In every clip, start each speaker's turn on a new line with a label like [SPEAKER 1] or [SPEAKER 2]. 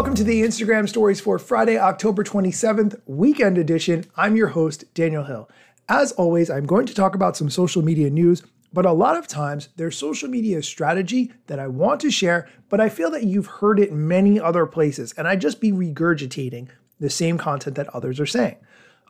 [SPEAKER 1] welcome to the Instagram stories for Friday, October 27th, weekend edition. I'm your host, Daniel Hill. As always, I'm going to talk about some social media news, but a lot of times there's social media strategy that I want to share, but I feel that you've heard it many other places, and I'd just be regurgitating the same content that others are saying.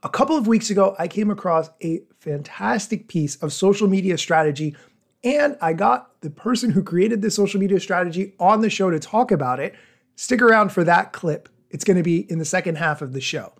[SPEAKER 1] A couple of weeks ago, I came across a fantastic piece of social media strategy, and I got the person who created this social media strategy on the show to talk about it. Stick around for that clip. It's going to be in the second half of the show.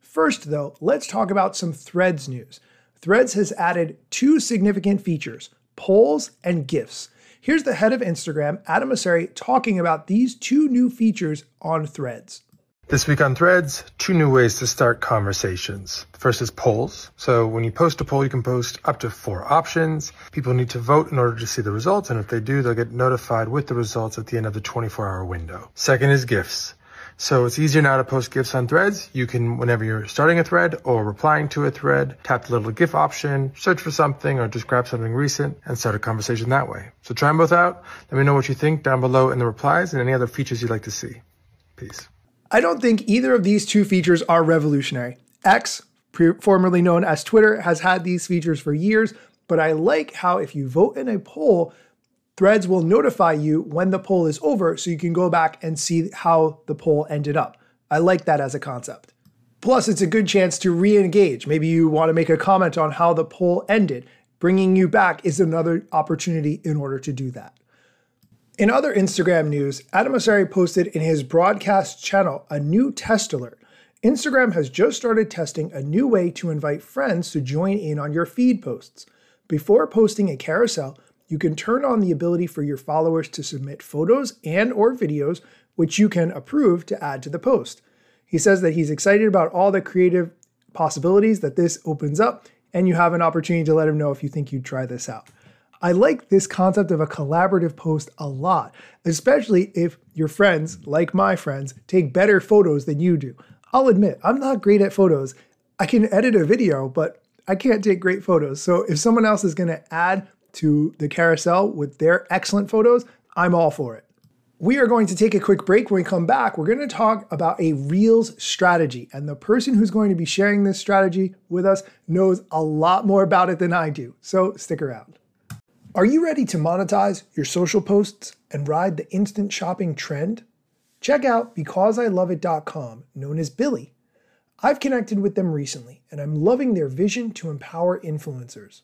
[SPEAKER 1] First, though, let's talk about some Threads news. Threads has added two significant features polls and GIFs. Here's the head of Instagram, Adam Mosseri, talking about these two new features on Threads.
[SPEAKER 2] This week on Threads, two new ways to start conversations. First is polls. So when you post a poll, you can post up to four options. People need to vote in order to see the results, and if they do, they'll get notified with the results at the end of the 24 hour window. Second is GIFs. So it's easier now to post GIFs on threads. You can, whenever you're starting a thread or replying to a thread, tap the little GIF option, search for something, or just grab something recent and start a conversation that way. So try them both out. Let me know what you think down below in the replies and any other features you'd like to see. Peace.
[SPEAKER 1] I don't think either of these two features are revolutionary. X, formerly known as Twitter, has had these features for years, but I like how if you vote in a poll, Threads will notify you when the poll is over so you can go back and see how the poll ended up. I like that as a concept. Plus, it's a good chance to re engage. Maybe you want to make a comment on how the poll ended. Bringing you back is another opportunity in order to do that. In other Instagram news, Adam Mosseri posted in his broadcast channel a new test alert. Instagram has just started testing a new way to invite friends to join in on your feed posts. Before posting a carousel, you can turn on the ability for your followers to submit photos and or videos which you can approve to add to the post. He says that he's excited about all the creative possibilities that this opens up and you have an opportunity to let him know if you think you'd try this out. I like this concept of a collaborative post a lot, especially if your friends, like my friends, take better photos than you do. I'll admit, I'm not great at photos. I can edit a video, but I can't take great photos. So if someone else is going to add to the carousel with their excellent photos, I'm all for it. We are going to take a quick break. When we come back, we're going to talk about a Reels strategy. And the person who's going to be sharing this strategy with us knows a lot more about it than I do. So stick around. Are you ready to monetize your social posts and ride the instant shopping trend? Check out becauseiloveit.com, known as BILI. I've connected with them recently, and I'm loving their vision to empower influencers.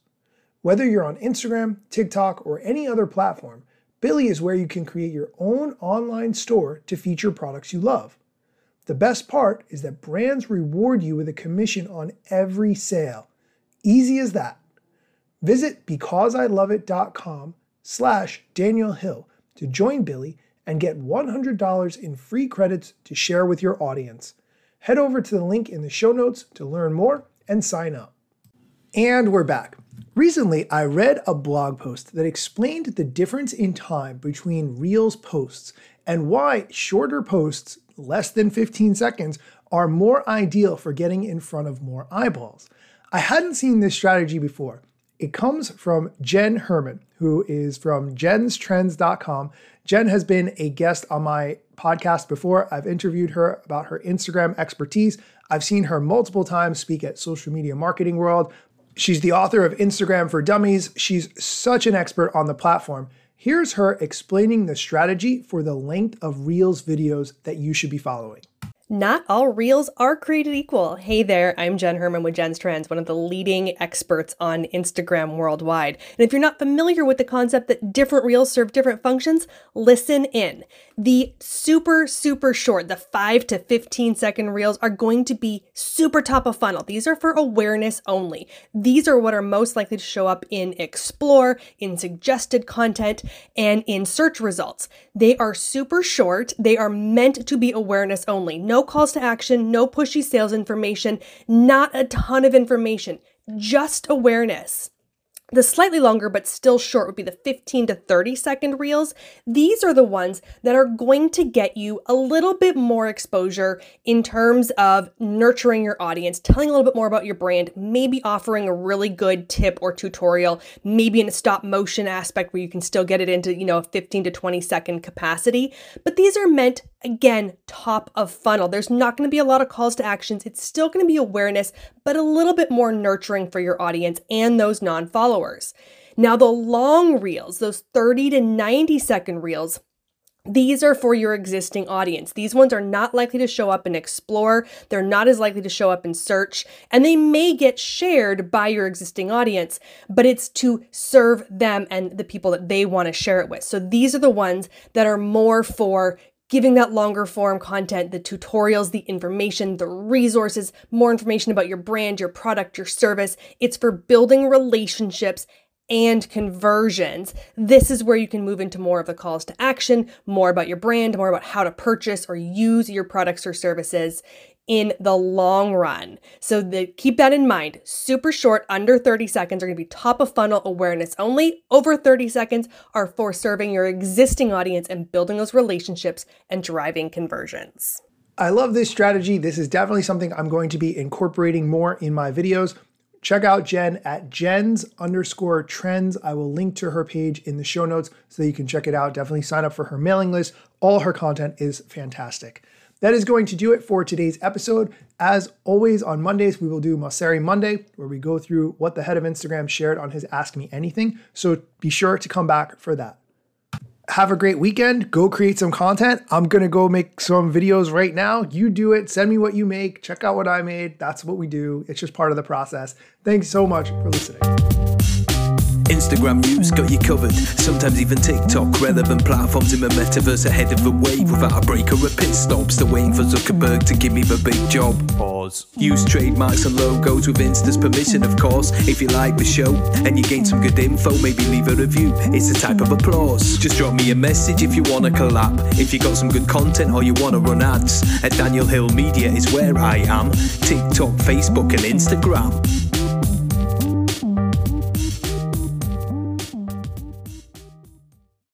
[SPEAKER 1] Whether you're on Instagram, TikTok, or any other platform, BILI is where you can create your own online store to feature products you love. The best part is that brands reward you with a commission on every sale. Easy as that. Visit becauseiloveit.com slash Daniel Hill to join BILI and get $100 in free credits to share with your audience. Head over to the link in the show notes to learn more and sign up. And we're back. Recently, I read a blog post that explained the difference in time between Reels posts and why shorter posts, less than 15 seconds, are more ideal for getting in front of more eyeballs. I hadn't seen this strategy before, it comes from Jenn Herman, who is from jennstrends.com. Jenn has been a guest on my podcast before. I've interviewed her about her Instagram expertise. I've seen her multiple times speak at Social Media Marketing World. She's the author of Instagram for Dummies. She's such an expert on the platform. Here's her explaining the strategy for the length of Reels videos that you should be following.
[SPEAKER 3] Not all reels are created equal. Hey there, I'm Jenn Herman with Jenn's Trends, one of the leading experts on Instagram worldwide. And if you're not familiar with the concept that different reels serve different functions, listen in. The super, super short, the 5 to 15 second reels are going to be super top of funnel. These are for awareness only. These are what are most likely to show up in Explore, in suggested content, and in search results. They are super short. They are meant to be awareness only. No calls to action, no pushy sales information, not a ton of information, just awareness. The slightly longer but still short would be the 15 to 30 second reels. These are the ones that are going to get you a little bit more exposure in terms of nurturing your audience, telling a little bit more about your brand, maybe offering a really good tip or tutorial, maybe in a stop motion aspect where you can still get it into, you know, a 15 to 20 second capacity. But these are meant again, top of funnel. There's not going to be a lot of calls to actions. It's still going to be awareness, but a little bit more nurturing for your audience and those non Now, the long reels, those 30 to 90 second reels, these are for your existing audience. These ones are not likely to show up in Explore. They're not as likely to show up in search, and they may get shared by your existing audience, but it's to serve them and the people that they want to share it with. So these are the ones that are more for giving that longer form content, the tutorials, the information, the resources, more information about your brand, your product, your service. It's for building relationships and conversions. This is where you can move into more of the calls to action, more about your brand, more about how to purchase or use your products or services in the long run. So the, keep that in mind. Super short, under 30 seconds are going to be top of funnel awareness only. Over 30 seconds are for serving your existing audience and building those relationships and driving conversions.
[SPEAKER 1] I love this strategy. This is definitely something I'm going to be incorporating more in my videos. Check out Jenn at Jenns underscore trends. I will link to her page in the show notes so that you can check it out. Definitely sign up for her mailing list. All her content is fantastic. That is going to do it for today's episode. As always, on Mondays, we will do Mosseri Monday, where we go through what the head of Instagram shared on his Ask Me Anything. So be sure to come back for that. Have a great weekend. Go create some content. I'm going to go make some videos right now. You do it. Send me what you make. Check out what I made. That's what we do. It's just part of the process. Thanks so much for listening.
[SPEAKER 4] Instagram news got you covered. Sometimes even TikTok. Relevant platforms in the metaverse ahead of the wave without a break or a pit stop. Still waiting for Zuckerberg to give me the big job. Pause. Use trademarks and logos with Insta's permission, of course. If you like the show and you gain some good info, maybe leave a review. It's a type of applause. Just drop me a message if you wanna collab. If you got some good content or you wanna run ads. At Daniel Hill Media is where I am. TikTok, Facebook, and Instagram.